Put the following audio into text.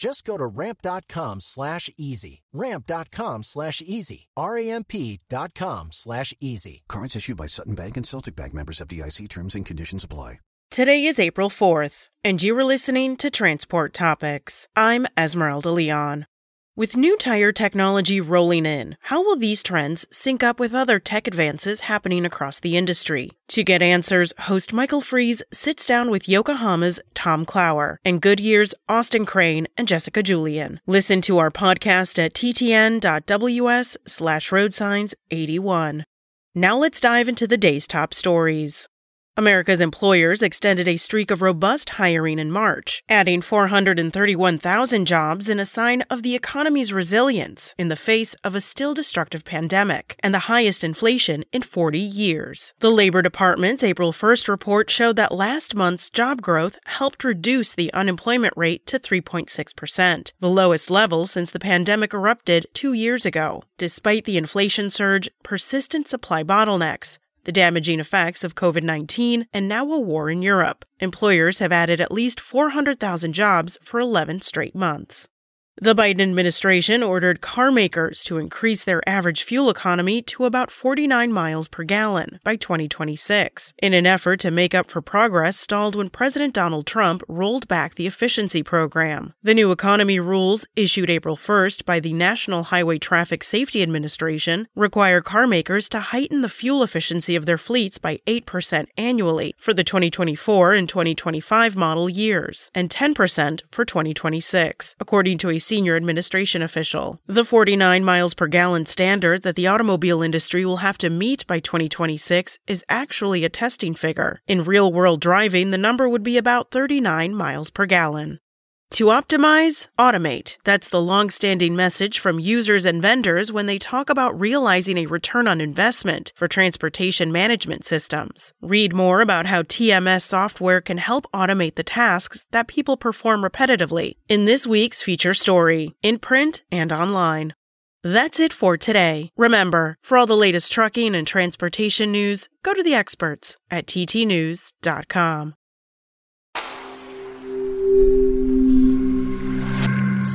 Just go to ramp.com slash easy. Ramp.com slash easy. R-A-M-P dot com slash easy. Cards issued by Sutton Bank and Celtic Bank members FDIC terms and conditions apply. Today is April 4th, and you are listening to Transport Topics. I'm Esmeralda Leon. With new tire technology rolling in, how will these trends sync up with other tech advances happening across the industry? To get answers, host Michael Freeze sits down with Yokohama's Tom Clower and Goodyear's Austin Crane and Jessica Julian. Listen to our podcast at ttn.ws slash roadsigns81. Now let's dive into the day's top stories. America's employers extended a streak of robust hiring in March, adding 431,000 jobs in a sign of the economy's resilience in the face of a still destructive pandemic and the highest inflation in 40 years. The Labor Department's April 1st report showed that last month's job growth helped reduce the unemployment rate to 3.6%, the lowest level since the pandemic erupted two years ago. Despite the inflation surge, persistent supply bottlenecks, the damaging effects of COVID 19, and now a war in Europe. Employers have added at least 400,000 jobs for 11 straight months. The Biden administration ordered car makers to increase their average fuel economy to about 49 miles per gallon by 2026, in an effort to make up for progress stalled when President Donald Trump rolled back the efficiency program. The new economy rules, issued April 1st by the National Highway Traffic Safety Administration, require car makers to heighten the fuel efficiency of their fleets by 8% annually for the 2024 and 2025 model years, and 10% for 2026, according to a senior administration official. The 49 miles per gallon standard that the automobile industry will have to meet by 2026 is actually a testing figure. In real world driving, the number would be about 39 miles per gallon. To optimize, automate. That's the long standing message from users and vendors when they talk about realizing a return on investment for transportation management systems. Read more about how TMS software can help automate the tasks that people perform repetitively in this week's feature story, in print and online. That's it for today. Remember, for all the latest trucking and transportation news, go to the experts at ttnews.com.